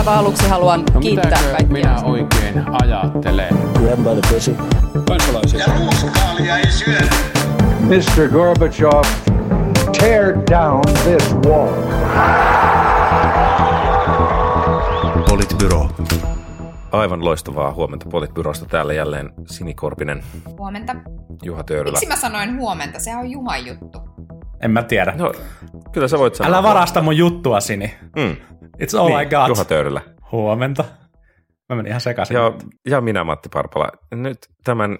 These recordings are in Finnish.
aivan aluksi haluan No kiittää kaikkia. minä oikein ajattelen? Grab by the pussy. Kansalaisia. Ja ruuskaalia ei syödä. Mr. Gorbachev, tear down this wall. Politbyro. Aivan loistavaa huomenta Politbyrosta. Täällä jälleen Sini Korpinen, Huomenta. Juha Töyrylä. Miksi mä sanoin huomenta? Sehän on Juhan juttu. En mä tiedä. No, kyllä sä voit sanoa. Älä varasta mun juttua, Sini. Mm. It's all I got. Juha Töyrylä. Huomenta. Mä menin ihan sekaisin. Ja, ja minä Matti Parpala. Nyt tämän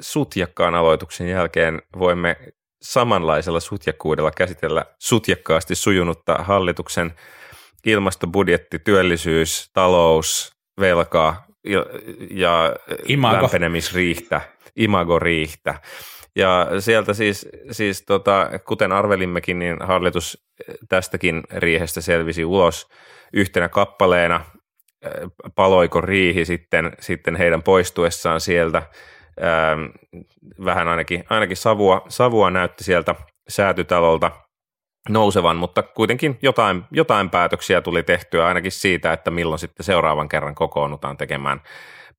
sutjakkaan aloituksen jälkeen voimme samanlaisella sutjakkuudella käsitellä sutjakkaasti sujunutta hallituksen ilmastobudjetti, työllisyys, talous, velkaa ja, ja Imago. lämpenemisriihtä, imagoriihtä. Ja sieltä siis, siis tota, kuten arvelimmekin, niin hallitus tästäkin riihestä selvisi ulos yhtenä kappaleena. Paloiko riihi sitten, sitten heidän poistuessaan sieltä? Ähm, vähän ainakin, ainakin savua, savua näytti sieltä säätytalolta nousevan, mutta kuitenkin jotain, jotain päätöksiä tuli tehtyä ainakin siitä, että milloin sitten seuraavan kerran kokoonnutaan tekemään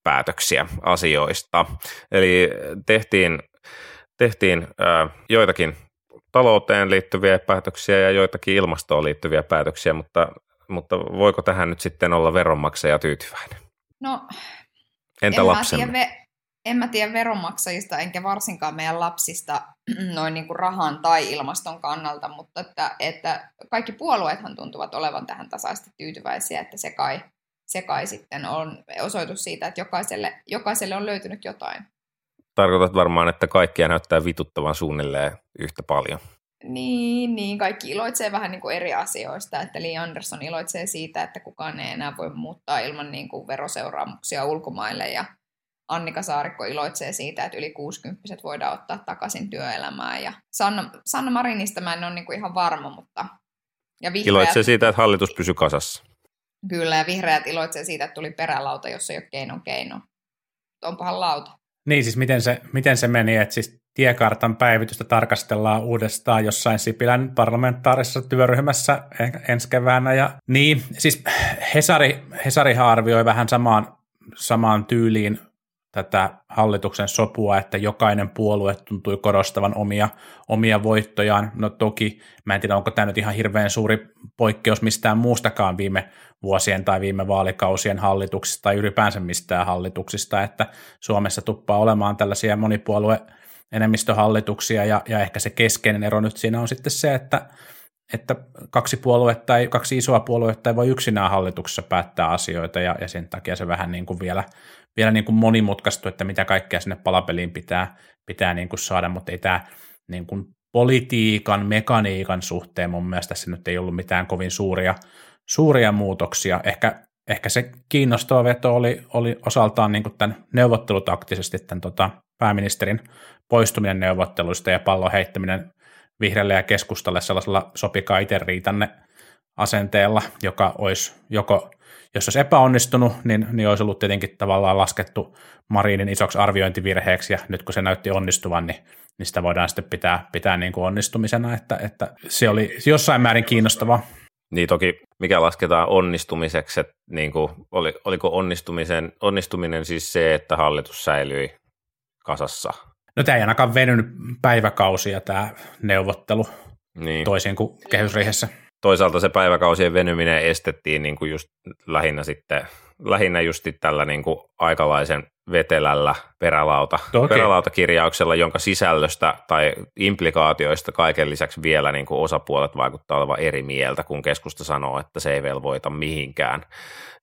päätöksiä asioista. Eli tehtiin, tehtiin ää, joitakin talouteen liittyviä päätöksiä ja joitakin ilmastoon liittyviä päätöksiä, mutta, mutta voiko tähän nyt sitten olla veronmaksaja tyytyväinen? No, Entä en mä, lapsemme? tiedä, ve- en mä tiedä veronmaksajista, enkä varsinkaan meidän lapsista noin niin kuin rahan tai ilmaston kannalta, mutta että, että kaikki puolueethan tuntuvat olevan tähän tasaisesti tyytyväisiä, että se kai, se kai sitten on osoitus siitä, että jokaiselle, jokaiselle on löytynyt jotain. Tarkoitat varmaan, että kaikkia näyttää vituttavan suunnilleen yhtä paljon. Niin, niin, kaikki iloitsee vähän niin kuin eri asioista, että Li Andersson iloitsee siitä, että kukaan ei enää voi muuttaa ilman niin kuin veroseuraamuksia ulkomaille ja Annika Saarikko iloitsee siitä, että yli 60 voidaan ottaa takaisin työelämään ja Sanna, Sanna Marinista mä en ole niin kuin ihan varma, mutta ja vihreät, Iloitsee siitä, että hallitus pysyy kasassa. kyllä ja vihreät iloitsee siitä, että tuli perälauta, jos ei ole keinon keino. Onpahan lauta. Niin siis miten se, miten se meni, että siis tiekartan päivitystä tarkastellaan uudestaan jossain Sipilän parlamentaarisessa työryhmässä en- ensi keväänä. Ja, niin, siis Hesari, Hesarihan arvioi vähän samaan, samaan tyyliin tätä hallituksen sopua, että jokainen puolue tuntui korostavan omia, omia voittojaan. No toki, mä en tiedä, onko tämä nyt ihan hirveän suuri poikkeus mistään muustakaan viime vuosien tai viime vaalikausien hallituksista tai ylipäänsä mistään hallituksista, että Suomessa tuppaa olemaan tällaisia monipuolue enemmistöhallituksia ja, ja ehkä se keskeinen ero nyt siinä on sitten se, että, että kaksi puoluetta tai kaksi isoa puoluetta ei voi yksinään hallituksessa päättää asioita ja, ja sen takia se vähän niin kuin vielä, vielä niin kuin monimutkaistuu, että mitä kaikkea sinne palapeliin pitää, pitää niin kuin saada, mutta ei tämä niin kuin politiikan, mekaniikan suhteen mun mielestä tässä nyt ei ollut mitään kovin suuria, suuria muutoksia. Ehkä, ehkä se kiinnostava veto oli, oli osaltaan niin kuin tämän neuvottelutaktisesti tämän tota, pääministerin poistuminen neuvotteluista ja pallon heittäminen vihreälle ja keskustalle sellaisella sopikaa itse riitanne asenteella, joka olisi joko, jos olisi epäonnistunut, niin, niin olisi ollut tietenkin tavallaan laskettu Marinin isoksi arviointivirheeksi, ja nyt kun se näytti onnistuvan, niin, niin sitä voidaan sitten pitää, pitää niin kuin onnistumisena, että, että se oli jossain määrin kiinnostavaa. Niin toki mikä lasketaan onnistumiseksi, että niin kuin, oli, oliko onnistumisen, onnistuminen siis se, että hallitus säilyi kasassa? No tämä ei ainakaan venynyt päiväkausia tämä neuvottelu, Niin. toisin kuin kehysriihessä. Toisaalta se päiväkausien venyminen estettiin niin kuin just lähinnä sitten, lähinnä justi tällä niin kuin aikalaisen vetelällä perälauta, Okei. perälautakirjauksella, jonka sisällöstä tai implikaatioista kaiken lisäksi vielä niin kuin osapuolet vaikuttaa olevan eri mieltä, kun keskusta sanoo, että se ei velvoita mihinkään.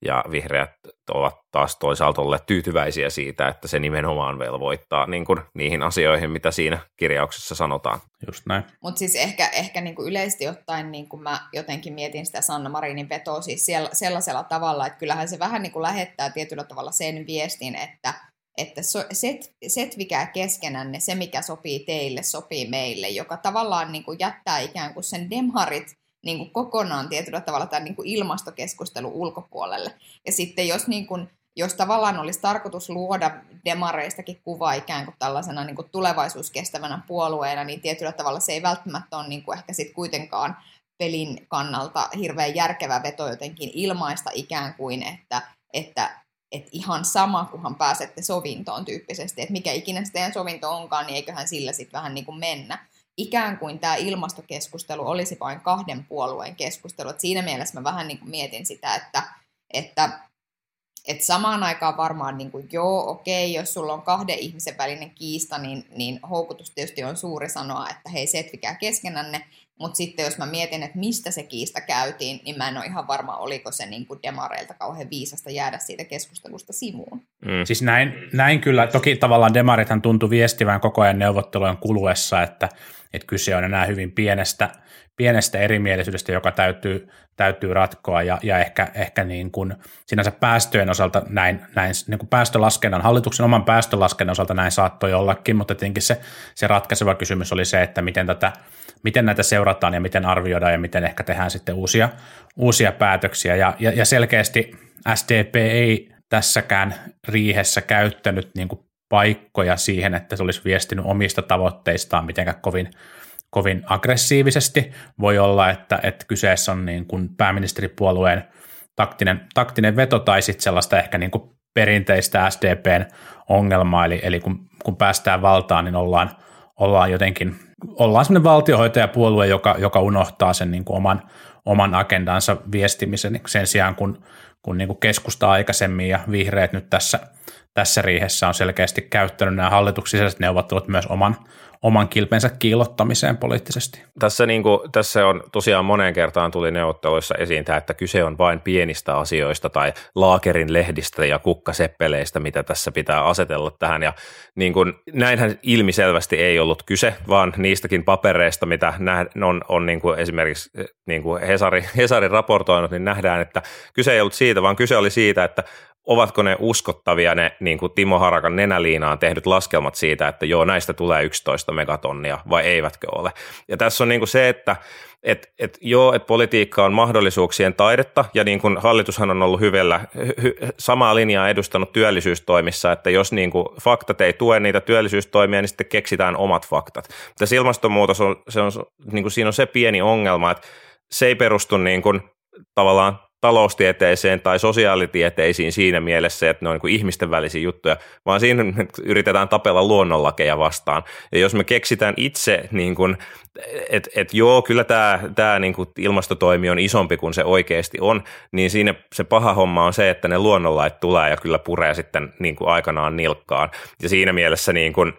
Ja vihreät ovat taas toisaalta olleet tyytyväisiä siitä, että se nimenomaan velvoittaa niin kuin niihin asioihin, mitä siinä kirjauksessa sanotaan. Just näin. Mutta siis ehkä, ehkä niinku yleisesti ottaen niinku mä jotenkin mietin sitä Sanna Marinin vetoa siis siellä, sellaisella tavalla, että kyllähän se vähän niinku lähettää tietyllä tavalla sen viestin, että, että so, set, setvikää keskenänne se, mikä sopii teille, sopii meille, joka tavallaan niinku jättää ikään kuin sen demharit niin kuin kokonaan tietyllä tavalla tämän niin kuin ilmastokeskustelun ulkopuolelle. Ja sitten jos, niin kuin, jos tavallaan olisi tarkoitus luoda demareistakin kuva ikään kuin tällaisena niin kuin tulevaisuuskestävänä puolueena, niin tietyllä tavalla se ei välttämättä ole niin kuin ehkä sit kuitenkaan pelin kannalta hirveän järkevä veto jotenkin ilmaista ikään kuin, että, että että ihan sama, kunhan pääsette sovintoon tyyppisesti, että mikä ikinä se teidän sovinto onkaan, niin eiköhän sillä sitten vähän niin kuin mennä. Ikään kuin tämä ilmastokeskustelu olisi vain kahden puolueen keskustelu. Et siinä mielessä mä vähän niin kuin mietin sitä, että, että et samaan aikaan varmaan niin kuin, joo, okei, jos sulla on kahden ihmisen välinen kiista, niin, niin houkutus tietysti on suuri sanoa, että hei, setvikää keskenänne. Mutta sitten jos mä mietin, että mistä se kiista käytiin, niin mä en ole ihan varma, oliko se niin kuin demareilta kauhean viisasta jäädä siitä keskustelusta sivuun. Mm. Siis näin, näin kyllä, toki tavallaan demarithan tuntui viestivän koko ajan neuvottelujen kuluessa, että, että kyse on enää hyvin pienestä, pienestä erimielisyydestä, joka täytyy, täytyy ratkoa, ja, ja ehkä, ehkä niin kuin sinänsä päästöjen osalta näin, näin niin kuin päästölaskennan, hallituksen oman päästölaskennan osalta näin saattoi ollakin, mutta tietenkin se, se ratkaiseva kysymys oli se, että miten tätä miten näitä seurataan ja miten arvioidaan ja miten ehkä tehdään sitten uusia, uusia päätöksiä. Ja, ja, ja selkeästi SDP ei tässäkään riihessä käyttänyt niin kuin paikkoja siihen, että se olisi viestinyt omista tavoitteistaan mitenkään kovin, kovin aggressiivisesti. Voi olla, että, että kyseessä on niin kuin pääministeripuolueen taktinen, taktinen veto tai sitten sellaista ehkä niin kuin perinteistä SDPn ongelmaa, eli, eli kun, kun päästään valtaan, niin ollaan, ollaan jotenkin ollaan sellainen valtiohoitajapuolue, joka, joka unohtaa sen niin kuin oman, oman agendansa viestimisen sen sijaan, kun, kun niin kuin keskusta aikaisemmin ja vihreät nyt tässä, tässä riihessä on selkeästi käyttänyt nämä hallituksiset neuvottelut myös oman, oman kilpensä kiilottamiseen poliittisesti. Tässä, niin kuin, tässä on tosiaan moneen kertaan tuli neuvotteluissa esiin tämä, että kyse on vain pienistä asioista tai laakerin lehdistä ja kukkaseppeleistä, mitä tässä pitää asetella tähän. Ja niin kuin, näinhän ilmiselvästi ei ollut kyse, vaan niistäkin papereista, mitä on, on niin kuin esimerkiksi niin kuin Hesari, Hesari raportoinut, niin nähdään, että kyse ei ollut siitä, vaan kyse oli siitä, että ovatko ne uskottavia ne niin kuin Timo Harakan nenäliinaan tehdyt laskelmat siitä, että joo, näistä tulee 11 megatonnia vai eivätkö ole. Ja tässä on niin kuin se, että et, et joo, että politiikka on mahdollisuuksien taidetta, ja niin kuin hallitushan on ollut hyvällä, hy, samaa linjaa edustanut työllisyystoimissa, että jos niin kuin faktat ei tue niitä työllisyystoimia, niin sitten keksitään omat faktat. Tässä ilmastonmuutos on, se on, niin kuin siinä on se pieni ongelma, että se ei perustu niin kuin tavallaan taloustieteeseen tai sosiaalitieteisiin siinä mielessä, että ne on niin ihmisten välisiä juttuja, vaan siinä yritetään tapella luonnonlakeja vastaan. Ja jos me keksitään itse, niin että et joo, kyllä tämä, tämä niin kuin ilmastotoimi on isompi kuin se oikeasti on, niin siinä se paha homma on se, että ne luonnonlait tulee ja kyllä puree sitten niin kuin aikanaan nilkkaan. Ja siinä mielessä niin kuin,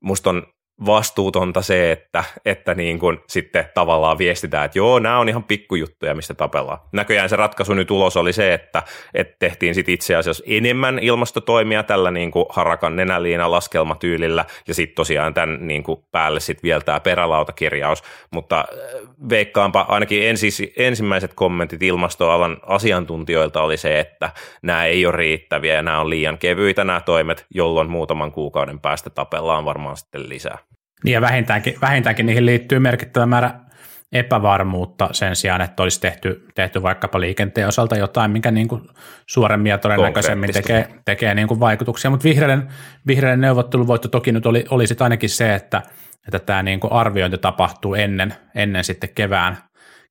musta on vastuutonta se, että, että niin kuin sitten tavallaan viestitään, että joo, nämä on ihan pikkujuttuja, mistä tapellaan. Näköjään se ratkaisu nyt ulos oli se, että, että tehtiin sitten itse asiassa enemmän ilmastotoimia tällä niin kuin harakan nenäliina laskelmatyylillä ja sitten tosiaan tämän niin kuin päälle sitten vielä tämä perälautakirjaus, mutta äh, veikkaanpa ainakin ensi, ensimmäiset kommentit ilmastoalan asiantuntijoilta oli se, että nämä ei ole riittäviä ja nämä on liian kevyitä nämä toimet, jolloin muutaman kuukauden päästä tapellaan varmaan sitten lisää. Niin ja vähintäänkin, vähintäänkin niihin liittyy merkittävä määrä epävarmuutta sen sijaan, että olisi tehty, tehty vaikkapa liikenteen osalta jotain, mikä niin kuin suoremmin ja todennäköisemmin tekee, tekee niin kuin vaikutuksia. Mutta vihreiden, vihreiden neuvotteluvoitto toki nyt oli, oli sitten ainakin se, että, että tämä niin kuin arviointi tapahtuu ennen, ennen sitten kevään,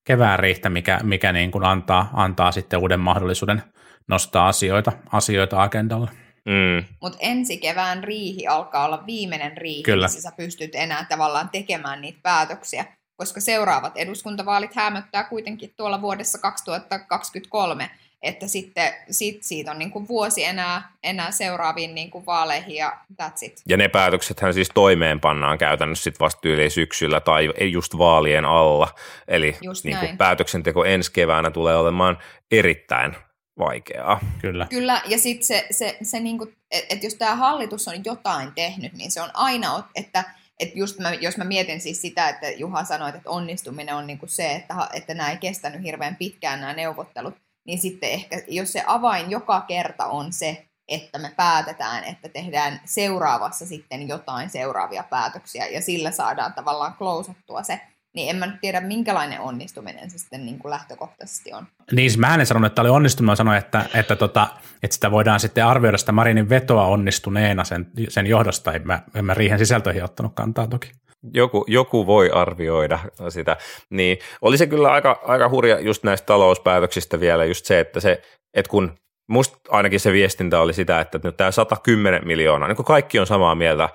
kevään riihtä, mikä, mikä niin kuin antaa, antaa sitten uuden mahdollisuuden nostaa asioita, asioita agendalle. Mm. Mutta ensi kevään riihi alkaa olla viimeinen riihi, Kyllä. missä sä pystyt enää tavallaan tekemään niitä päätöksiä, koska seuraavat eduskuntavaalit hämöttää kuitenkin tuolla vuodessa 2023, että sitten sit siitä on niin kuin vuosi enää, enää seuraaviin niin kuin vaaleihin ja that's it. Ja ne päätöksethän siis toimeenpannaan käytännössä sitten vasta yli syksyllä tai just vaalien alla. Eli niin kuin päätöksenteko ensi keväänä tulee olemaan erittäin vaikeaa. Kyllä. Kyllä, ja sitten se, se, se niinku, että et jos tämä hallitus on jotain tehnyt, niin se on aina, että et just mä, jos mä mietin siis sitä, että Juha sanoi, että onnistuminen on niinku se, että, että nämä ei kestänyt hirveän pitkään nämä neuvottelut, niin sitten ehkä, jos se avain joka kerta on se, että me päätetään, että tehdään seuraavassa sitten jotain seuraavia päätöksiä, ja sillä saadaan tavallaan klousattua se, niin en mä nyt tiedä, minkälainen onnistuminen se sitten niin kuin lähtökohtaisesti on. Niin, siis mä en sanonut, että oli onnistunut, mä sanoin, että, että, tota, että sitä voidaan sitten arvioida sitä Marinin vetoa onnistuneena sen, sen johdosta, en mä, en mä riihen sisältöihin ottanut kantaa toki. joku, joku voi arvioida sitä. Niin oli se kyllä aika, aika hurja just näistä talouspäätöksistä vielä just se, että se, että kun musta ainakin se viestintä oli sitä, että nyt tämä 110 miljoonaa, niin kuin kaikki on samaa mieltä,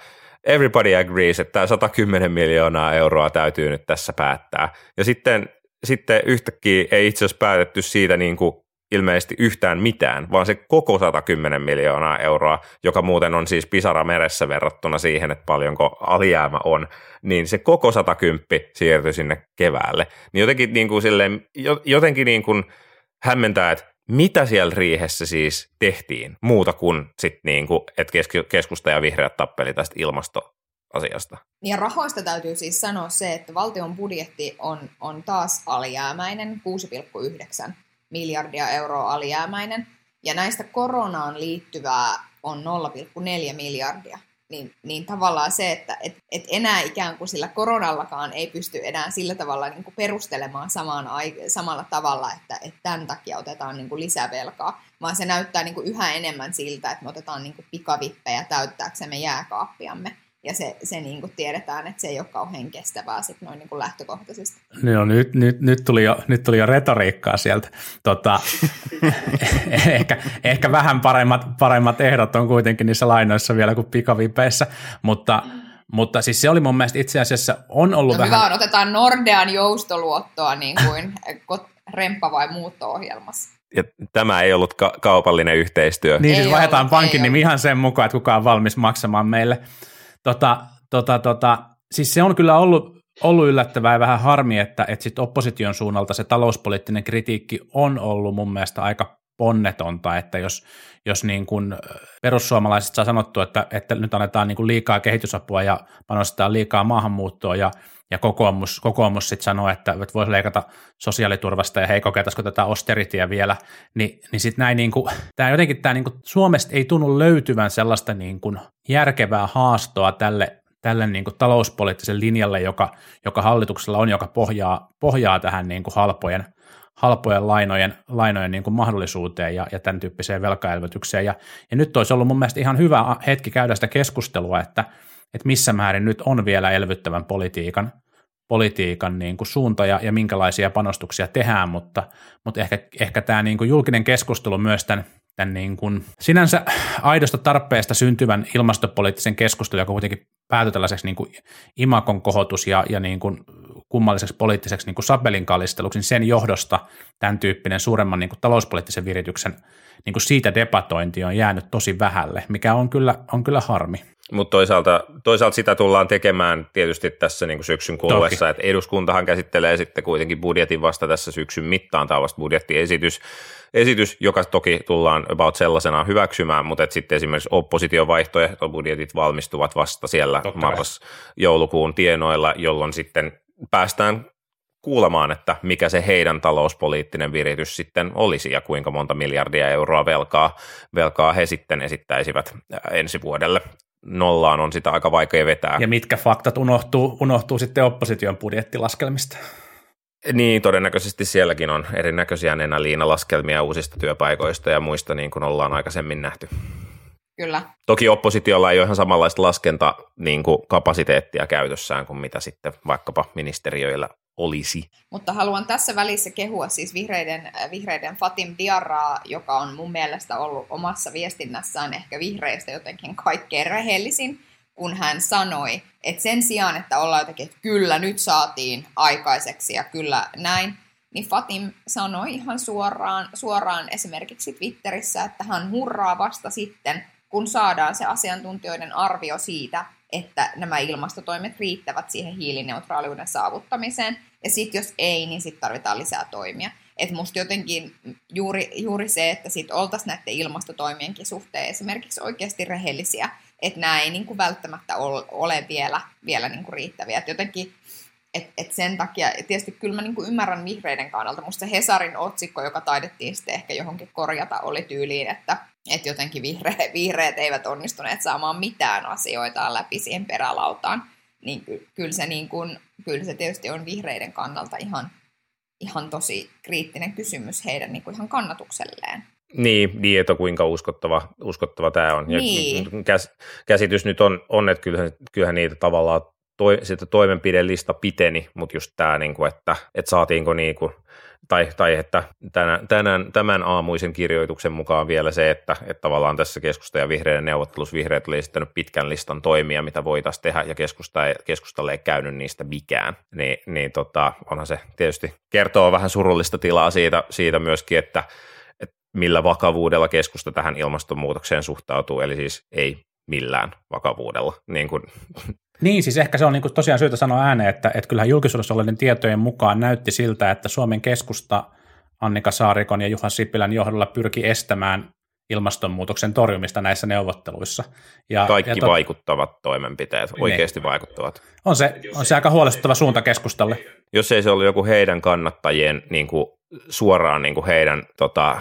everybody agrees, että tämä 110 miljoonaa euroa täytyy nyt tässä päättää. Ja sitten, sitten yhtäkkiä ei itse asiassa päätetty siitä niin kuin ilmeisesti yhtään mitään, vaan se koko 110 miljoonaa euroa, joka muuten on siis pisara meressä verrattuna siihen, että paljonko alijäämä on, niin se koko 110 siirtyi sinne keväälle. Niin jotenkin, niin kuin silleen, jotenkin niin kuin hämmentää, että mitä siellä riihessä siis tehtiin muuta kuin sit niin kuin, että keskusta ja vihreät tappeli tästä ilmastoasiasta? Ja rahoista täytyy siis sanoa se, että valtion budjetti on, on taas alijäämäinen, 6,9 miljardia euroa alijäämäinen, ja näistä koronaan liittyvää on 0,4 miljardia. Niin, niin tavallaan se, että et, et enää ikään kuin sillä koronallakaan ei pysty enää sillä tavalla niin kuin perustelemaan samaan samalla tavalla, että, että tämän takia otetaan niin kuin lisävelkaa, vaan se näyttää niin kuin yhä enemmän siltä, että me otetaan niin kuin pikavippejä täyttääksemme jääkaappiamme ja se, se niin kuin tiedetään, että se ei ole kauhean kestävää sit noin niin kuin lähtökohtaisesti. No, nyt, nyt, nyt, tuli jo, nyt tuli jo retoriikkaa sieltä. Tota, ehkä, ehkä vähän paremmat, paremmat ehdot on kuitenkin niissä lainoissa vielä kuin pikavipeissä, mutta, mutta siis se oli mun mielestä itse asiassa on ollut no, vähän... Hyvä otetaan Nordean joustoluottoa niin kuin remppa- vai muutto-ohjelmassa. Ja tämä ei ollut ka- kaupallinen yhteistyö. Niin, siis vaihdetaan pankin nimi ihan sen mukaan, että kuka on valmis maksamaan meille Tota, tota, tota, siis se on kyllä ollut, ollut yllättävää ja vähän harmi, että, että sit opposition suunnalta se talouspoliittinen kritiikki on ollut mun mielestä aika ponnetonta, että jos, jos niin kuin perussuomalaiset saa sanottu, että, että nyt annetaan niin kuin liikaa kehitysapua ja panostetaan liikaa maahanmuuttoa ja, ja kokoomus, kokoomus sitten sanoo, että, voisi leikata sosiaaliturvasta ja hei kokeiltaisiko tätä austeritia vielä, niin, niin sitten näin niin kuin, tämä jotenkin tämä niin kuin, Suomesta ei tunnu löytyvän sellaista niin kuin järkevää haastoa tälle, tälle niin kuin linjalle, joka, joka hallituksella on, joka pohjaa, pohjaa tähän niin kuin halpojen – halpojen lainojen, lainojen niin kuin mahdollisuuteen ja, ja tämän tyyppiseen velkaelvytykseen. Ja, ja nyt olisi ollut mun mielestä ihan hyvä hetki käydä sitä keskustelua, että, että missä määrin nyt on vielä elvyttävän politiikan, politiikan niin kuin suunta ja, ja minkälaisia panostuksia tehdään, mutta, mutta ehkä, ehkä tämä niin kuin julkinen keskustelu myös tämän, tämän niin kuin sinänsä aidosta tarpeesta syntyvän ilmastopoliittisen keskustelun, joka kuitenkin päätyi tällaiseksi niin kuin imakon kohotus ja, ja niin kuin kummalliseksi poliittiseksi niin kuin sapelin kallisteluksi, niin sen johdosta tämän tyyppinen suuremman niin kuin talouspoliittisen virityksen niin kuin siitä debatointi on jäänyt tosi vähälle, mikä on kyllä, on kyllä harmi. Mutta toisaalta, toisaalta sitä tullaan tekemään tietysti tässä niin kuin syksyn kuluessa, että eduskuntahan käsittelee sitten kuitenkin budjetin vasta tässä syksyn mittaan, tämä vasta budjettiesitys, esitys, joka toki tullaan about sellaisena hyväksymään, mutta että sitten esimerkiksi opposition vaihtoehtobudjetit valmistuvat vasta siellä marras-joulukuun tienoilla, jolloin sitten päästään kuulemaan, että mikä se heidän talouspoliittinen viritys sitten olisi ja kuinka monta miljardia euroa velkaa, velkaa he sitten esittäisivät ensi vuodelle. Nollaan on sitä aika vaikea vetää. Ja mitkä faktat unohtuu, unohtuu sitten opposition budjettilaskelmista? Niin, todennäköisesti sielläkin on erinäköisiä nenäliinalaskelmia uusista työpaikoista ja muista, niin kuin ollaan aikaisemmin nähty. Kyllä. Toki oppositiolla ei ole ihan samanlaista laskenta niin kuin kapasiteettia käytössään kuin mitä sitten vaikkapa ministeriöillä olisi. Mutta haluan tässä välissä kehua siis vihreiden, äh, vihreiden Fatim Diarraa, joka on mun mielestä ollut omassa viestinnässään ehkä vihreistä jotenkin kaikkein rehellisin, kun hän sanoi, että sen sijaan, että ollaan jotenkin, että kyllä nyt saatiin aikaiseksi ja kyllä näin, niin Fatim sanoi ihan suoraan, suoraan esimerkiksi Twitterissä, että hän hurraa vasta sitten, kun saadaan se asiantuntijoiden arvio siitä, että nämä ilmastotoimet riittävät siihen hiilineutraaliuden saavuttamiseen. Ja sitten jos ei, niin sitten tarvitaan lisää toimia. Että musta jotenkin juuri, juuri se, että sitten oltaisiin näiden ilmastotoimienkin suhteen esimerkiksi oikeasti rehellisiä, että nämä ei niinku välttämättä ole vielä, vielä niinku riittäviä. Et jotenkin et, et sen takia, tietysti kyllä mä niinku ymmärrän vihreiden kannalta, musta se Hesarin otsikko, joka taidettiin sitten ehkä johonkin korjata, oli tyyliin, että et jotenkin vihre, vihreät eivät onnistuneet saamaan mitään asioita läpi siihen perälautaan. Niin ky, kyllä, se niin kun, kyllä se tietysti on vihreiden kannalta ihan, ihan tosi kriittinen kysymys heidän niin kuin ihan kannatukselleen. Niin, niin, että kuinka uskottava, uskottava tämä on. Niin. Ja käs, käsitys nyt on, on että kyllähän, kyllähän niitä tavallaan toi, sitten toimenpidelista piteni, mutta just tämä, niin kuin, että, että saatiinko niin kuin, tai, tai että tänään, tänään, tämän aamuisen kirjoituksen mukaan vielä se, että, että tavallaan tässä keskusta ja vihreiden neuvottelussa vihreät oli esittänyt pitkän listan toimia, mitä voitaisiin tehdä, ja keskusta ei, keskustalle ei käynyt niistä mikään. Ni, niin tota, onhan se tietysti kertoo vähän surullista tilaa siitä, siitä myöskin, että, että millä vakavuudella keskusta tähän ilmastonmuutokseen suhtautuu, eli siis ei millään vakavuudella. Niin, kuin. Niin siis ehkä se on niin kuin tosiaan syytä sanoa ääneen, että, että kyllähän julkisuudessa olleiden tietojen mukaan näytti siltä, että Suomen keskusta Annika Saarikon ja Juha Sipilän johdolla pyrki estämään ilmastonmuutoksen torjumista näissä neuvotteluissa. Ja, Kaikki ja tot... vaikuttavat toimenpiteet, niin. oikeasti ne. vaikuttavat. On se, on se aika huolestuttava suunta keskustalle. Jos ei se ollut joku heidän kannattajien niin kuin suoraan niin kuin heidän tota,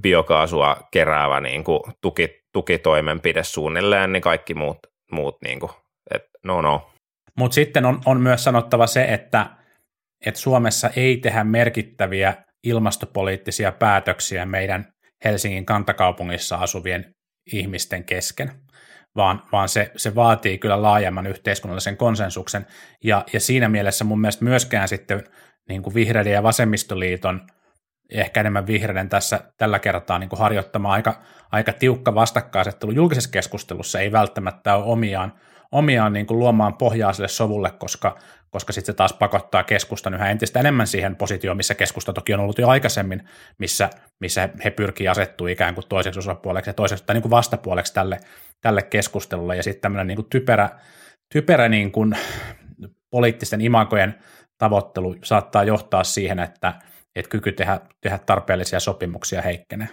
biokaasua keräävä niin kuin tuki, tukitoimenpide suunnilleen, niin kaikki muut, muut niin kuin, no no. Mutta sitten on, on myös sanottava se, että, että Suomessa ei tehdä merkittäviä ilmastopoliittisia päätöksiä meidän Helsingin kantakaupungissa asuvien ihmisten kesken, vaan, vaan se, se vaatii kyllä laajemman yhteiskunnallisen konsensuksen. Ja, ja siinä mielessä mun mielestä myöskään sitten niin kuin vihreiden ja vasemmistoliiton – ehkä enemmän vihreiden tässä tällä kertaa niin kuin harjoittama aika, aika tiukka vastakkaisettelu julkisessa keskustelussa ei välttämättä ole omiaan, omiaan niin kuin luomaan pohjaa sille sovulle, koska, koska sitten se taas pakottaa keskustan yhä entistä enemmän siihen positioon, missä keskusta toki on ollut jo aikaisemmin, missä, missä he pyrkii asettua ikään kuin toiseksi osapuoleksi ja toiseksi, tai niin kuin vastapuoleksi tälle, tälle keskustelulle, ja sitten tämmöinen niin kuin typerä, typerä niin kuin poliittisten imakojen tavoittelu saattaa johtaa siihen, että, että kyky tehdä, tehdä tarpeellisia sopimuksia heikkenee.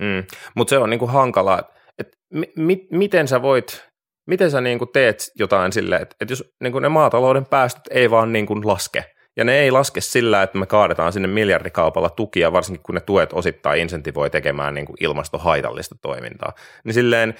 Mm, mutta se on niinku hankalaa, että mi, miten sä voit, miten sä niinku teet jotain silleen, että, että jos niinku ne maatalouden päästöt ei vaan niinku laske, ja ne ei laske sillä, että me kaadetaan sinne miljardikaupalla tukia, varsinkin kun ne tuet osittain insentivoi tekemään niin kuin ilmastohaitallista toimintaa. Niin silleen,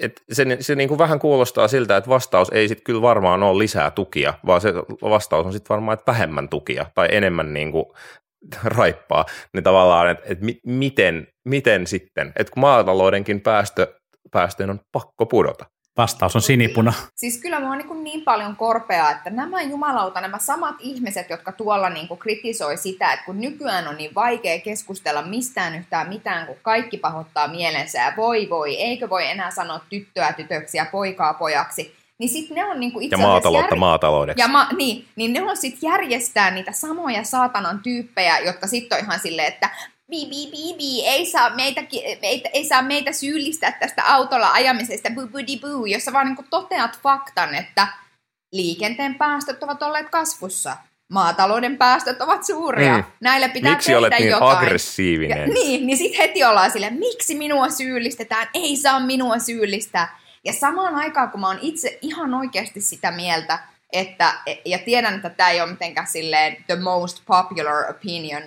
et se, se niin kuin vähän kuulostaa siltä, että vastaus ei sitten kyllä varmaan ole lisää tukia, vaan se vastaus on sitten varmaan, että vähemmän tukia tai enemmän niin kuin raippaa, niin tavallaan, että, että miten, miten sitten, että kun maataloudenkin päästö, päästöjen on pakko pudota. Vastaus on sinipuna. Siis kyllä mä oon niin, niin paljon korpea, että nämä jumalauta, nämä samat ihmiset, jotka tuolla niin kuin kritisoi sitä, että kun nykyään on niin vaikea keskustella mistään yhtään mitään, kun kaikki pahoittaa mielensä ja voi voi, eikö voi enää sanoa tyttöä tytöksi ja poikaa pojaksi, niin sit ne on niinku itse Ja maataloutta jär... maataloudeksi. Ja ma... niin, niin ne on sitten järjestää niitä samoja saatanan tyyppejä, jotka sitten on ihan silleen, että bi, bi, bi, bi, ei saa meitä, meitä, ei saa meitä syyllistää tästä autolla ajamisesta, bu, bu, di, bu, jossa vaan niinku toteat faktan, että liikenteen päästöt ovat olleet kasvussa. Maatalouden päästöt ovat suuria. Mm. Näille pitää miksi tehdä olet niin jotain. aggressiivinen? Ja, niin, niin sitten heti ollaan silleen, miksi minua syyllistetään? Ei saa minua syyllistää. Ja samaan aikaan, kun mä oon itse ihan oikeasti sitä mieltä, että, ja tiedän, että tämä ei ole mitenkään silleen the most popular opinion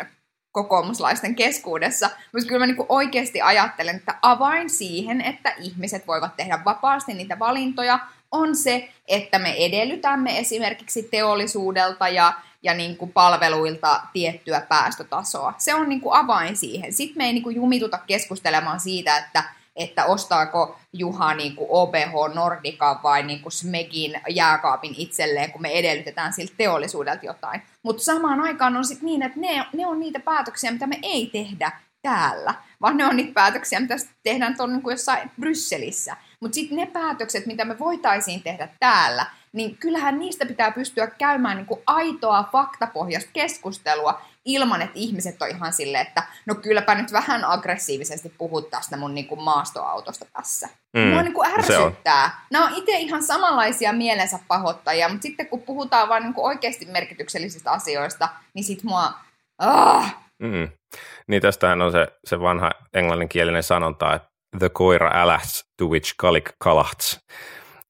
kokoomuslaisten keskuudessa, mutta kyllä mä niin oikeasti ajattelen, että avain siihen, että ihmiset voivat tehdä vapaasti niitä valintoja, on se, että me edellytämme esimerkiksi teollisuudelta ja, ja niin kuin palveluilta tiettyä päästötasoa. Se on niin kuin avain siihen. Sitten me ei niin kuin jumituta keskustelemaan siitä, että että ostaako Juha niin kuin OBH Nordica vai niin kuin Smegin jääkaapin itselleen, kun me edellytetään siltä teollisuudelta jotain. Mutta samaan aikaan on sitten niin, että ne, ne on niitä päätöksiä, mitä me ei tehdä täällä, vaan ne on niitä päätöksiä, mitä tehdään tuolla niin jossain Brysselissä. Mutta sitten ne päätökset, mitä me voitaisiin tehdä täällä, niin kyllähän niistä pitää pystyä käymään niin kuin aitoa faktapohjasta keskustelua ilman, että ihmiset on ihan silleen, että no kylläpä nyt vähän aggressiivisesti puhut tästä mun niin kuin maastoautosta tässä. Mm, Mua niin kuin ärsyttää. On. Nämä on itse ihan samanlaisia mielensä pahoittajia, mutta sitten kun puhutaan vain niin kuin oikeasti merkityksellisistä asioista, niin sit mua... Ah! Mm. Niin tästähän on se, se vanha englanninkielinen sanonta, että the koira älähts to which kalik kalahts.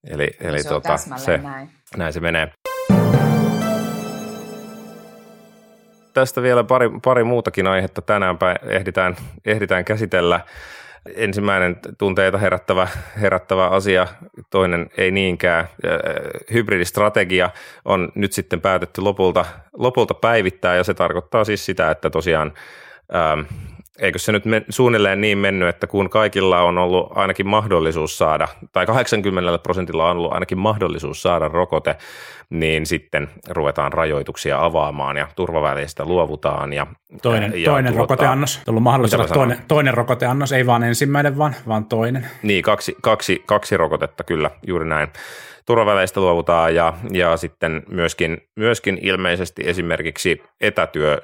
Eli, eli se, tota, se näin. näin se menee. Tästä vielä pari, pari muutakin aihetta tänään ehditään, ehditään käsitellä. Ensimmäinen tunteita herättävä, herättävä asia, toinen ei niinkään. Hybridistrategia on nyt sitten päätetty lopulta, lopulta päivittää ja se tarkoittaa siis sitä, että tosiaan ähm, eikö se nyt men, suunnilleen niin mennyt, että kun kaikilla on ollut ainakin mahdollisuus saada, tai 80 prosentilla on ollut ainakin mahdollisuus saada rokote, niin sitten ruvetaan rajoituksia avaamaan ja turvaväleistä luovutaan. Ja, toinen ja toinen tuota, rokoteannos, tullut mahdollisuus toinen, toinen rokoteannos, ei vaan ensimmäinen, vaan, vaan toinen. Niin, kaksi, kaksi, kaksi rokotetta kyllä, juuri näin turvaväleistä luovutaan ja, ja sitten myöskin, myöskin ilmeisesti esimerkiksi etätyö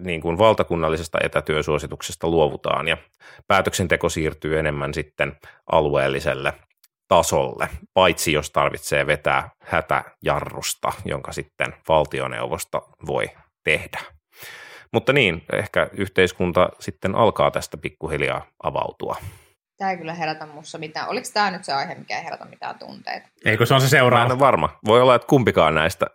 niin kuin valtakunnallisesta etätyösuosituksesta luovutaan ja päätöksenteko siirtyy enemmän sitten alueelliselle tasolle, paitsi jos tarvitsee vetää hätäjarrusta, jonka sitten valtioneuvosto voi tehdä. Mutta niin, ehkä yhteiskunta sitten alkaa tästä pikkuhiljaa avautua. Tämä ei kyllä herätä mussa mitään. Oliko tämä nyt se aihe, mikä ei herätä mitään tunteita? Eikö se on se seuraava? Mä en ole varma. Voi olla, että kumpikaan näistä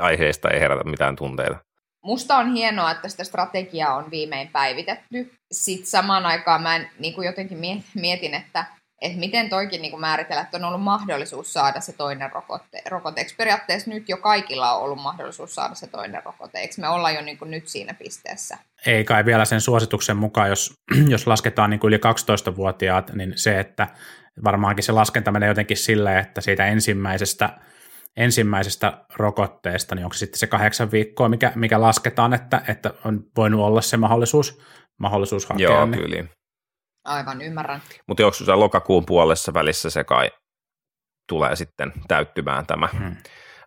aiheista ei herätä mitään tunteita. Musta on hienoa, että sitä strategiaa on viimein päivitetty. Sitten samaan aikaan mä en, niin kuin jotenkin mietin, että, että miten toikin niin kuin määritellä, että on ollut mahdollisuus saada se toinen rokote. rokote. Eikö periaatteessa nyt jo kaikilla on ollut mahdollisuus saada se toinen rokote? Eikö me olla jo niin kuin nyt siinä pisteessä? Ei kai vielä sen suosituksen mukaan, jos, jos lasketaan niin kuin yli 12-vuotiaat, niin se, että varmaankin se laskenta menee jotenkin silleen, että siitä ensimmäisestä – ensimmäisestä rokotteesta, niin onko se sitten se kahdeksan viikkoa, mikä, mikä lasketaan, että, että on voinut olla se mahdollisuus, mahdollisuus hakea. Joo, niin. kyllä. Aivan, ymmärrän. Mutta onko se lokakuun puolessa välissä se kai tulee sitten täyttymään tämä hmm.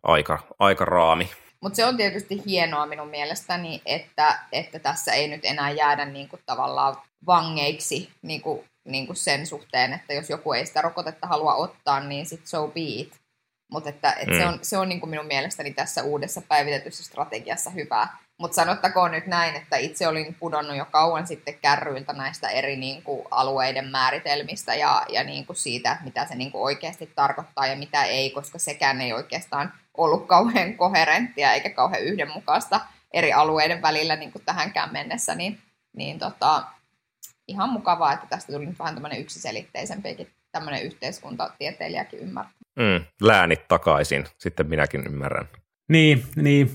aika, aikaraami. Mutta se on tietysti hienoa minun mielestäni, että, että tässä ei nyt enää jäädä niin kuin tavallaan vangeiksi niin kuin, niin kuin sen suhteen, että jos joku ei sitä rokotetta halua ottaa, niin sitten so be it. Mutta että, että mm. se on, se on niin kuin minun mielestäni tässä uudessa päivitetyssä strategiassa hyvä. Mutta sanottakoon nyt näin, että itse olin pudonnut jo kauan sitten kärryiltä näistä eri niin kuin, alueiden määritelmistä ja, ja niin kuin siitä, että mitä se niin kuin, oikeasti tarkoittaa ja mitä ei, koska sekään ei oikeastaan ollut kauhean koherenttia eikä kauhean yhdenmukaista eri alueiden välillä niin kuin tähänkään mennessä. Niin, niin tota, ihan mukavaa, että tästä tuli nyt vähän tämmöinen yksiselitteisempikin tämmöinen yhteiskuntatieteilijäkin ymmärtää. Mm, läänit takaisin, sitten minäkin ymmärrän. Niin, niin.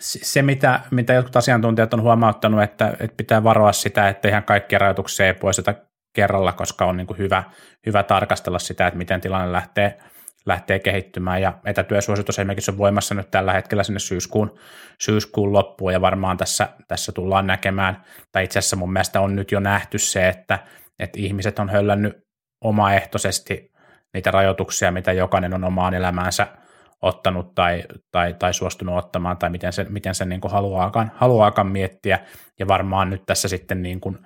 Se, mitä, mitä jotkut asiantuntijat on huomauttanut, että, että pitää varoa sitä, että ihan kaikkia rajoituksia ei poisteta kerralla, koska on niin kuin hyvä, hyvä tarkastella sitä, että miten tilanne lähtee, lähtee kehittymään. Ja etätyösuositus esimerkiksi on voimassa nyt tällä hetkellä sinne syyskuun, syyskuun loppuun, ja varmaan tässä, tässä tullaan näkemään, tai itse asiassa mun mielestä on nyt jo nähty se, että, että ihmiset on höllännyt omaehtoisesti niitä rajoituksia, mitä jokainen on omaan elämäänsä ottanut tai, tai, tai suostunut ottamaan, tai miten se, miten se niin kuin haluaakaan, haluaakaan miettiä. Ja varmaan nyt tässä sitten niin kuin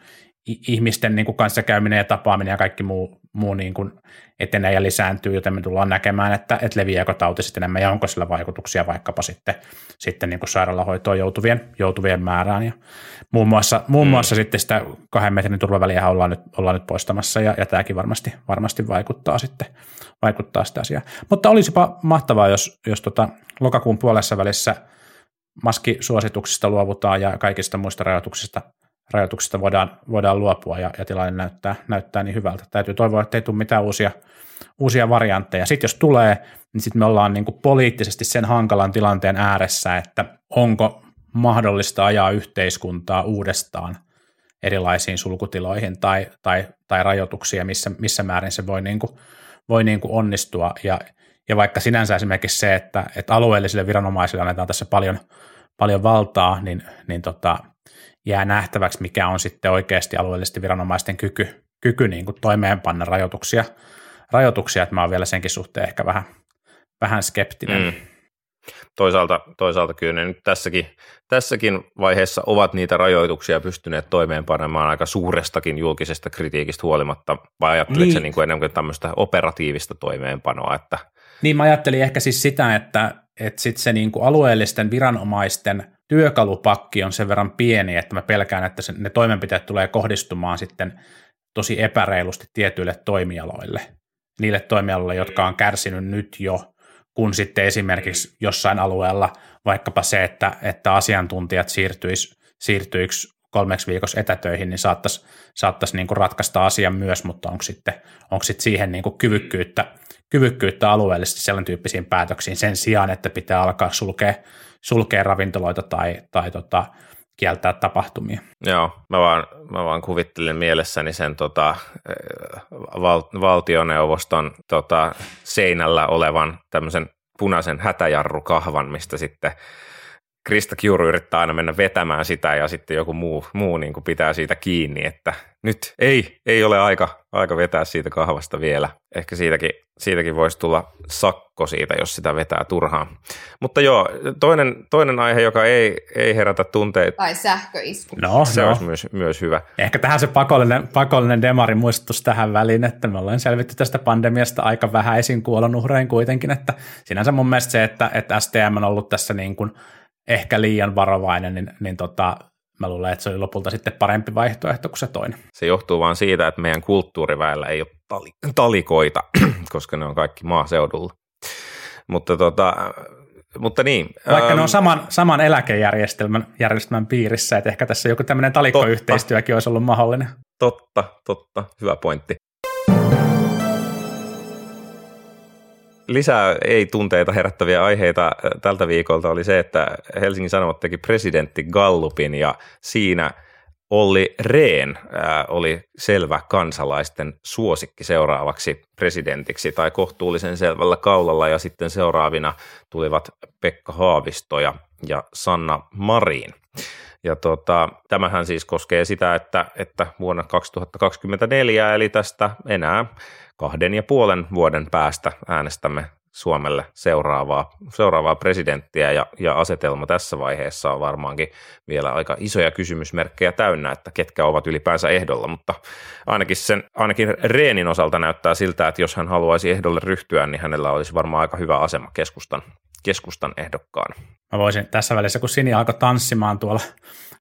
ihmisten niin kuin kanssakäyminen ja tapaaminen ja kaikki muu, muu niin kuin etenee ja lisääntyy, joten me tullaan näkemään, että, että leviääkö tauti sitten enemmän ja onko sillä vaikutuksia vaikkapa sitten, sitten niin kuin sairaalahoitoon joutuvien, joutuvien määrään. Ja muun muassa, muun mm. muassa sitten sitä kahden metrin turvaväliä ollaan nyt, ollaan nyt poistamassa ja, ja tämäkin varmasti, varmasti vaikuttaa sitten vaikuttaa sitä asiaa. Mutta olisipa mahtavaa, jos, jos tota lokakuun puolessa välissä maskisuosituksista luovutaan ja kaikista muista rajoituksista rajoituksista voidaan, voidaan luopua ja, ja tilanne näyttää, näyttää niin hyvältä. Täytyy toivoa, että ei tule mitään uusia, uusia variantteja. Sitten jos tulee, niin sitten me ollaan niin kuin poliittisesti sen hankalan tilanteen ääressä, että onko mahdollista ajaa yhteiskuntaa uudestaan erilaisiin sulkutiloihin tai, tai, tai rajoituksia, missä, missä määrin se voi, niin kuin, voi niin kuin onnistua. Ja, ja vaikka sinänsä esimerkiksi se, että, että alueellisille viranomaisille annetaan tässä paljon, paljon valtaa, niin, niin tota, jää nähtäväksi, mikä on sitten oikeasti alueellisesti viranomaisten kyky, kyky niin kuin toimeenpanna rajoituksia, rajoituksia, että mä oon vielä senkin suhteen ehkä vähän, vähän skeptinen. Mm. Toisaalta, toisaalta kyllä ne nyt tässäkin, tässäkin vaiheessa ovat niitä rajoituksia pystyneet toimeenpanemaan aika suurestakin julkisesta kritiikistä huolimatta, vai ajatteliko niin. se niin kuin enemmän tämmöistä operatiivista toimeenpanoa? Että... Niin mä ajattelin ehkä siis sitä, että, että sit se niin kuin alueellisten viranomaisten – työkalupakki on sen verran pieni, että mä pelkään, että se, ne toimenpiteet tulee kohdistumaan sitten tosi epäreilusti tietyille toimialoille. Niille toimialoille, jotka on kärsinyt nyt jo, kun sitten esimerkiksi jossain alueella vaikkapa se, että, että asiantuntijat siirtyisi, siirtyiksi kolmeksi viikossa etätöihin, niin saattaisi, saattaisi niin kuin ratkaista asian myös, mutta onko sitten, onko sitten siihen niin kuin kyvykkyyttä, kyvykkyyttä alueellisesti sellainen tyyppisiin päätöksiin sen sijaan, että pitää alkaa sulkea sulkea ravintoloita tai, tai tota, kieltää tapahtumia. Joo, mä vaan, mä vaan kuvittelin mielessäni sen tota, eh, val, valtioneuvoston tota, seinällä olevan tämmöisen punaisen hätäjarrukahvan, mistä sitten Krista Kiuru yrittää aina mennä vetämään sitä ja sitten joku muu, muu niin kuin pitää siitä kiinni, että nyt ei, ei ole aika, aika vetää siitä kahvasta vielä. Ehkä siitäkin, siitäkin voisi tulla sakko siitä, jos sitä vetää turhaan. Mutta joo, toinen, toinen aihe, joka ei, ei herätä tunteita. Tai sähköisku. No, Se no. olisi myös, myös hyvä. Ehkä tähän se pakollinen, pakollinen demari muistutus tähän väliin, että me ollaan selvitty tästä pandemiasta aika vähäisin kuolonuhrein kuitenkin, että sinänsä mun mielestä se, että, että STM on ollut tässä niin kuin ehkä liian varovainen, niin, niin tota, mä luulen, että se oli lopulta sitten parempi vaihtoehto kuin se toinen. Se johtuu vaan siitä, että meidän kulttuuriväellä ei ole tali- talikoita, koska ne on kaikki maaseudulla. Mutta, tota, mutta niin. Vaikka ähm, ne on saman, saman eläkejärjestelmän järjestelmän piirissä, että ehkä tässä joku tämmöinen talikkoyhteistyökin olisi ollut mahdollinen. Totta, totta, hyvä pointti. Lisää ei-tunteita herättäviä aiheita äh, tältä viikolta oli se, että Helsingin Sanomat teki presidentti Gallupin ja siinä Olli Rehn ää, oli selvä kansalaisten suosikki seuraavaksi presidentiksi tai kohtuullisen selvällä kaulalla ja sitten seuraavina tulivat Pekka Haavisto ja, ja Sanna Marin. Ja tota, tämähän siis koskee sitä, että, että vuonna 2024 eli tästä enää kahden ja puolen vuoden päästä äänestämme Suomelle seuraavaa, seuraavaa presidenttiä. Ja, ja asetelma tässä vaiheessa on varmaankin vielä aika isoja kysymysmerkkejä täynnä, että ketkä ovat ylipäänsä ehdolla, mutta ainakin, sen, ainakin Reenin osalta näyttää siltä, että jos hän haluaisi ehdolle ryhtyä, niin hänellä olisi varmaan aika hyvä asema keskustan, keskustan ehdokkaana. Mä voisin tässä välissä, kun Sini alkoi tanssimaan tuolla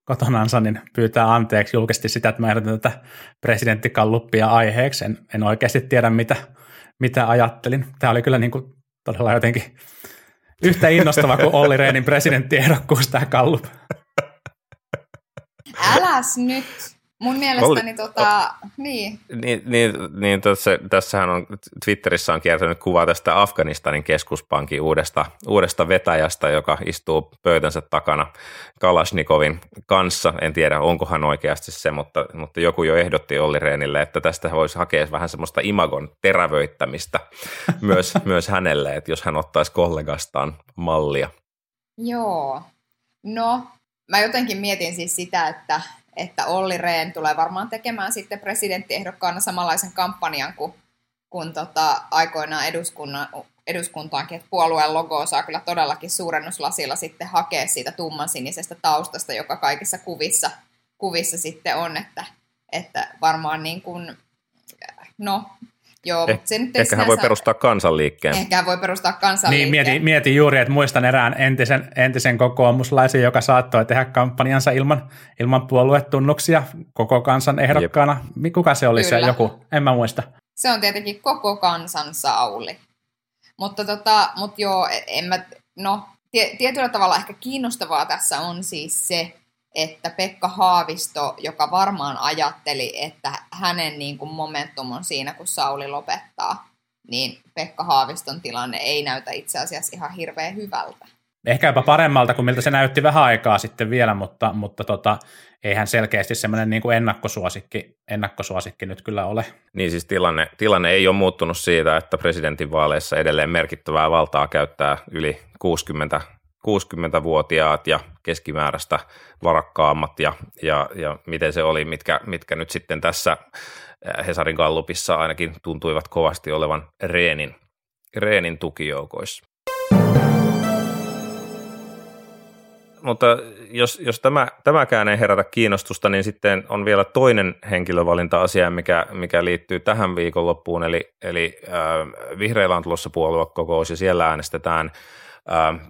kotonansa, niin pyytää anteeksi julkisesti sitä, että mä ehdotan tätä presidenttikalluppia aiheeksi. En, en oikeasti tiedä, mitä, mitä ajattelin. Tämä oli kyllä niin kuin todella jotenkin yhtä innostava kuin Olli Rehnin presidenttiehdokkuus tämä kallup. Äläs nyt. Mun mielestäni tota, niin. Niin, niin, niin tässä, tässähän on Twitterissä on kiertänyt kuva tästä Afganistanin keskuspankin uudesta, uudesta vetäjästä, joka istuu pöytänsä takana Kalashnikovin kanssa. En tiedä, onko hän oikeasti se, mutta, mutta joku jo ehdotti Olli Rehnille, että tästä voisi hakea vähän semmoista imagon terävöittämistä myös, myös hänelle, että jos hän ottaisi kollegastaan mallia. Joo. No, mä jotenkin mietin siis sitä, että, että Olli Rehn tulee varmaan tekemään sitten presidenttiehdokkaana samanlaisen kampanjan kuin, kuin tota, aikoinaan eduskunnan, eduskuntaankin, että puolueen logo saa kyllä todellakin suurennuslasilla sitten hakea siitä tummansinisestä taustasta, joka kaikissa kuvissa, kuvissa sitten on, että, että varmaan niin kuin, no, joo, Eh, se nyt Ehkä hän voi perustaa kansanliikkeen. Ehkä hän voi perustaa Niin, kansanliikkeen. mietin, mietin juuri, että muistan erään entisen, entisen kokoomuslaisen, joka saattoi tehdä kampanjansa ilman, ilman puoluetunnuksia koko kansan ehdokkaana. Jep. Kuka se oli Kyllä. se joku? En mä muista. se on tietenkin koko kansan Sauli. Mutta tota, mut joo, en mä, no, tie, tietyllä tavalla ehkä kiinnostavaa tässä on siis se, että Pekka Haavisto, joka varmaan ajatteli, että hänen niin kuin momentum on siinä, kun Sauli lopettaa, niin Pekka Haaviston tilanne ei näytä itse asiassa ihan hirveän hyvältä. Ehkä jopa paremmalta kuin miltä se näytti vähän aikaa sitten vielä, mutta, mutta tota, eihän selkeästi semmoinen niin kuin ennakkosuosikki, ennakkosuosikki nyt kyllä ole. Niin siis tilanne, tilanne ei ole muuttunut siitä, että presidentinvaaleissa edelleen merkittävää valtaa käyttää yli 60, 60-vuotiaat ja keskimääräistä varakkaammat ja, ja, ja miten se oli, mitkä, mitkä nyt sitten tässä äh, Hesarin Gallupissa ainakin tuntuivat kovasti olevan Reenin, Reenin tukijoukoissa. Mutta jos, jos tämä, tämäkään ei herätä kiinnostusta, niin sitten on vielä toinen henkilövalinta-asia, mikä, mikä liittyy tähän viikonloppuun, eli, eli äh, vihreillä on tulossa puoluekokous ja siellä äänestetään äh,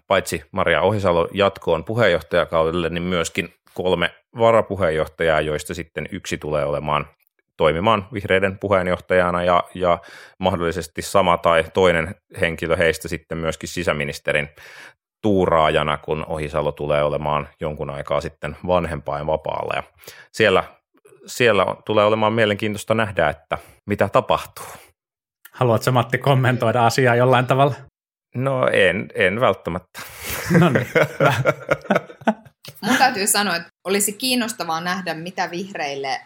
paitsi Maria Ohisalo jatkoon puheenjohtajakaudelle, niin myöskin kolme varapuheenjohtajaa, joista sitten yksi tulee olemaan toimimaan vihreiden puheenjohtajana ja, ja mahdollisesti sama tai toinen henkilö heistä sitten myöskin sisäministerin tuuraajana, kun Ohisalo tulee olemaan jonkun aikaa sitten vanhempain vapaalla. Ja siellä, siellä tulee olemaan mielenkiintoista nähdä, että mitä tapahtuu. Haluatko Matti kommentoida asiaa jollain tavalla? No en, en välttämättä. No niin, mun täytyy sanoa, että olisi kiinnostavaa nähdä, mitä vihreille,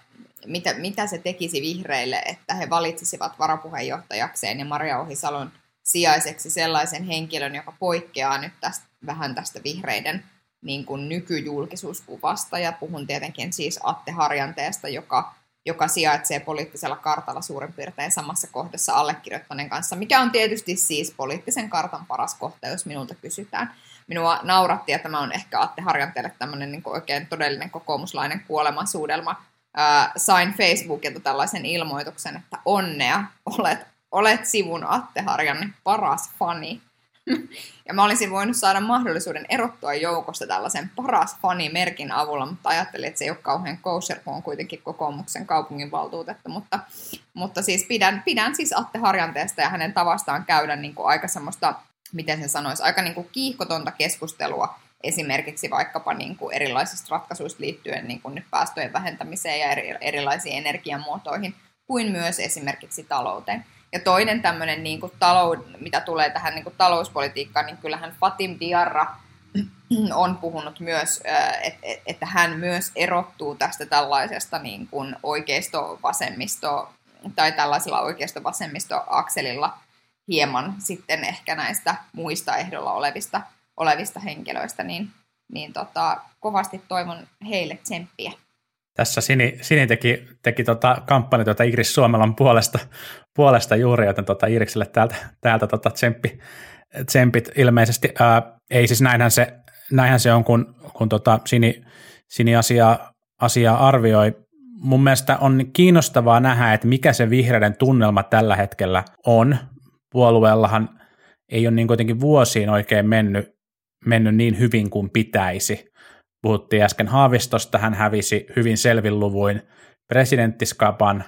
mitä, mitä se tekisi vihreille, että he valitsisivat varapuheenjohtajakseen ja Maria Ohisalon sijaiseksi sellaisen henkilön, joka poikkeaa nyt tästä, vähän tästä vihreiden niin kuin nykyjulkisuuskuvasta. Ja puhun tietenkin siis Atte Harjanteesta, joka, joka sijaitsee poliittisella kartalla suurin piirtein samassa kohdassa allekirjoittaneen kanssa, mikä on tietysti siis poliittisen kartan paras kohta, jos minulta kysytään. Minua nauratti, ja tämä on ehkä Atte Harjanteelle tämmöinen niin oikein todellinen kokoomuslainen kuolemansuudelma. Ää, sain Facebookilta tällaisen ilmoituksen, että onnea, olet, olet sivun Atte Harjanne paras fani. Ja mä olisin voinut saada mahdollisuuden erottua joukosta tällaisen paras fani-merkin avulla, mutta ajattelin, että se ei ole kauhean kosher, kun on kuitenkin kokoomuksen kaupunginvaltuutettu. Mutta, mutta siis pidän, pidän siis Atte Harjanteesta ja hänen tavastaan käydä niin kuin aika semmoista, miten sen sanoisi, aika niin kuin kiihkotonta keskustelua esimerkiksi vaikkapa niin kuin erilaisista ratkaisuista liittyen niin kuin nyt päästöjen vähentämiseen ja eri, erilaisiin energiamuotoihin, kuin myös esimerkiksi talouteen. Ja toinen tämmöinen, niin kuin talou, mitä tulee tähän niin kuin talouspolitiikkaan, niin kyllähän Fatim Diarra on puhunut myös, että hän myös erottuu tästä tällaisesta niin kuin oikeisto-vasemmisto tai tällaisella oikeisto-vasemmisto-akselilla hieman sitten ehkä näistä muista ehdolla olevista, olevista henkilöistä, niin, niin tota, kovasti toivon heille tsemppiä. Tässä Sini, Sini teki, teki tota kampanja tuota Iris Suomelan puolesta, puolesta juuri, joten tota Irikselle täältä, täältä tota tsemppi, tsempit ilmeisesti. Ää, ei siis näinhän se, näinhän se on, kun, kun tota Sini, Sini asiaa, asiaa arvioi. Mun mielestä on kiinnostavaa nähdä, että mikä se vihreiden tunnelma tällä hetkellä on. Puolueellahan ei ole niin kuitenkin vuosiin oikein mennyt, mennyt niin hyvin kuin pitäisi. Puhuttiin äsken Haavistosta, hän hävisi hyvin selvin luvuin presidenttiskapan,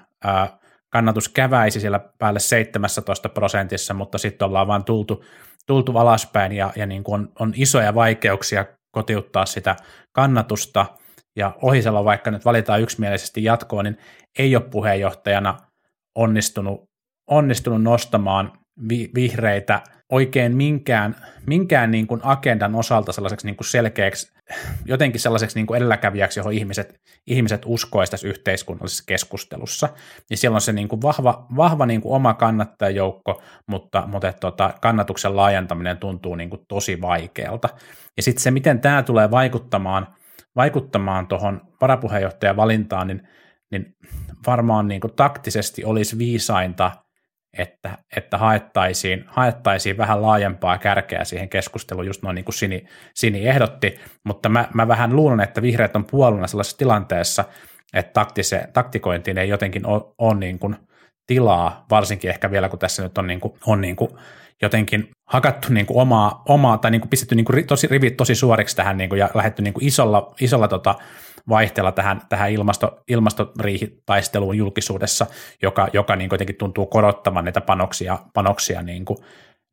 kannatus käväisi siellä päälle 17 prosentissa, mutta sitten ollaan vaan tultu, tultu alaspäin ja, ja niin kuin on, on isoja vaikeuksia kotiuttaa sitä kannatusta, ja Ohisella vaikka nyt valitaan yksimielisesti jatkoon, niin ei ole puheenjohtajana onnistunut, onnistunut nostamaan vi, vihreitä oikein minkään, minkään niin kuin agendan osalta sellaiseksi niin kuin selkeäksi, jotenkin sellaiseksi niin kuin edelläkävijäksi, johon ihmiset, ihmiset uskoisivat tässä yhteiskunnallisessa keskustelussa. Ja siellä on se niin kuin vahva, vahva niin kuin oma kannattajajoukko, mutta, mutta että, tota, kannatuksen laajentaminen tuntuu niin kuin tosi vaikealta. Ja sitten se, miten tämä tulee vaikuttamaan, vaikuttamaan tuohon varapuheenjohtajan valintaan, niin, niin varmaan niin kuin taktisesti olisi viisainta – että, että haettaisiin, haettaisiin vähän laajempaa kärkeä siihen keskusteluun, just noin niin kuin Sini, Sini ehdotti, mutta mä, mä vähän luulen, että vihreät on puoluna sellaisessa tilanteessa, että taktise, taktikointiin ei jotenkin ole, ole niin kuin tilaa, varsinkin ehkä vielä kun tässä nyt on, niin kuin, on niin kuin jotenkin hakattu niin kuin omaa, omaa, tai niin kuin pistetty niin kuin tosi, rivit tosi suoriksi tähän niin kuin, ja lähdetty niin kuin isolla, isolla tota, vaihteella tähän, tähän ilmasto, ilmastoriihitaisteluun julkisuudessa, joka, joka niin kuitenkin tuntuu korottamaan näitä panoksia, panoksia niin kuin,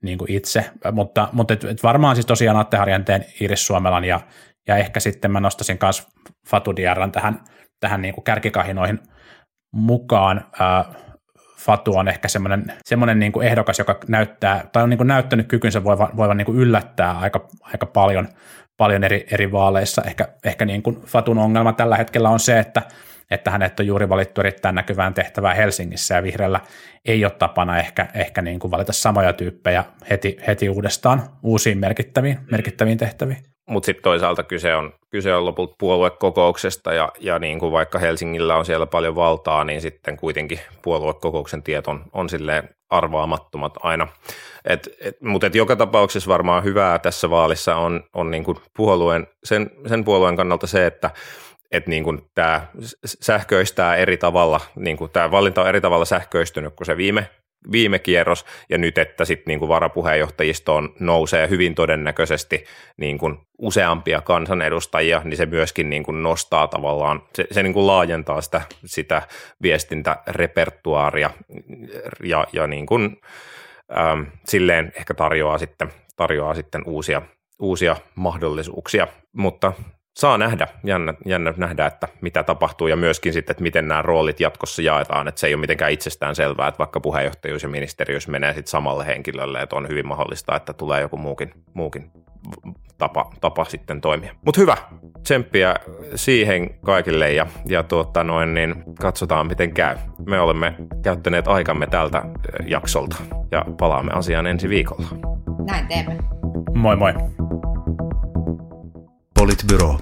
niin kuin itse. Mutta, mutta et, et varmaan siis tosiaan Atte Harjanteen, Iris Suomelan ja, ja ehkä sitten mä nostasin myös Fatu Diarran tähän, tähän niin kuin kärkikahinoihin mukaan. Ää, Fatu on ehkä semmoinen, semmoinen niin kuin ehdokas, joka näyttää, tai on niin kuin näyttänyt kykynsä voivan, voivan niin kuin yllättää aika, aika paljon, paljon eri, eri vaaleissa. Ehkä, ehkä niin kuin Fatun ongelma tällä hetkellä on se, että, että hänet on juuri valittu erittäin näkyvään tehtävään Helsingissä ja vihreällä ei ole tapana ehkä, ehkä niin kuin valita samoja tyyppejä heti, heti uudestaan uusiin merkittäviin, merkittäviin tehtäviin. Mutta sitten toisaalta kyse on, kyse on lopulta puoluekokouksesta ja, ja niin kuin vaikka Helsingillä on siellä paljon valtaa, niin sitten kuitenkin puoluekokouksen tiet on, on silleen arvaamattomat aina. Et, et, mutta et joka tapauksessa varmaan hyvää tässä vaalissa on, on niin kuin puolueen, sen, sen puolueen kannalta se, että et niin kuin tämä sähköistää eri tavalla, niin kuin tämä valinta on eri tavalla sähköistynyt kuin se viime viime kierros, ja nyt, että sitten niin kuin varapuheenjohtajistoon nousee hyvin todennäköisesti niin kuin useampia kansanedustajia, niin se myöskin niin kuin nostaa tavallaan, se, se niin kuin laajentaa sitä, sitä viestintärepertuaaria ja, ja niin kuin, ähm, silleen ehkä tarjoaa sitten, tarjoaa sitten uusia, uusia mahdollisuuksia, mutta saa nähdä, jännä, jännä nähdä, että mitä tapahtuu ja myöskin sitten, että miten nämä roolit jatkossa jaetaan, että se ei ole mitenkään itsestään selvää, että vaikka puheenjohtajuus ja ministeriys menee sitten samalle henkilölle, että on hyvin mahdollista, että tulee joku muukin, muukin tapa, tapa sitten toimia. Mutta hyvä, tsemppiä siihen kaikille ja, ja tuota noin, niin katsotaan miten käy. Me olemme käyttäneet aikamme tältä jaksolta ja palaamme asiaan ensi viikolla. Näin teemme. Moi moi. Politbyrå.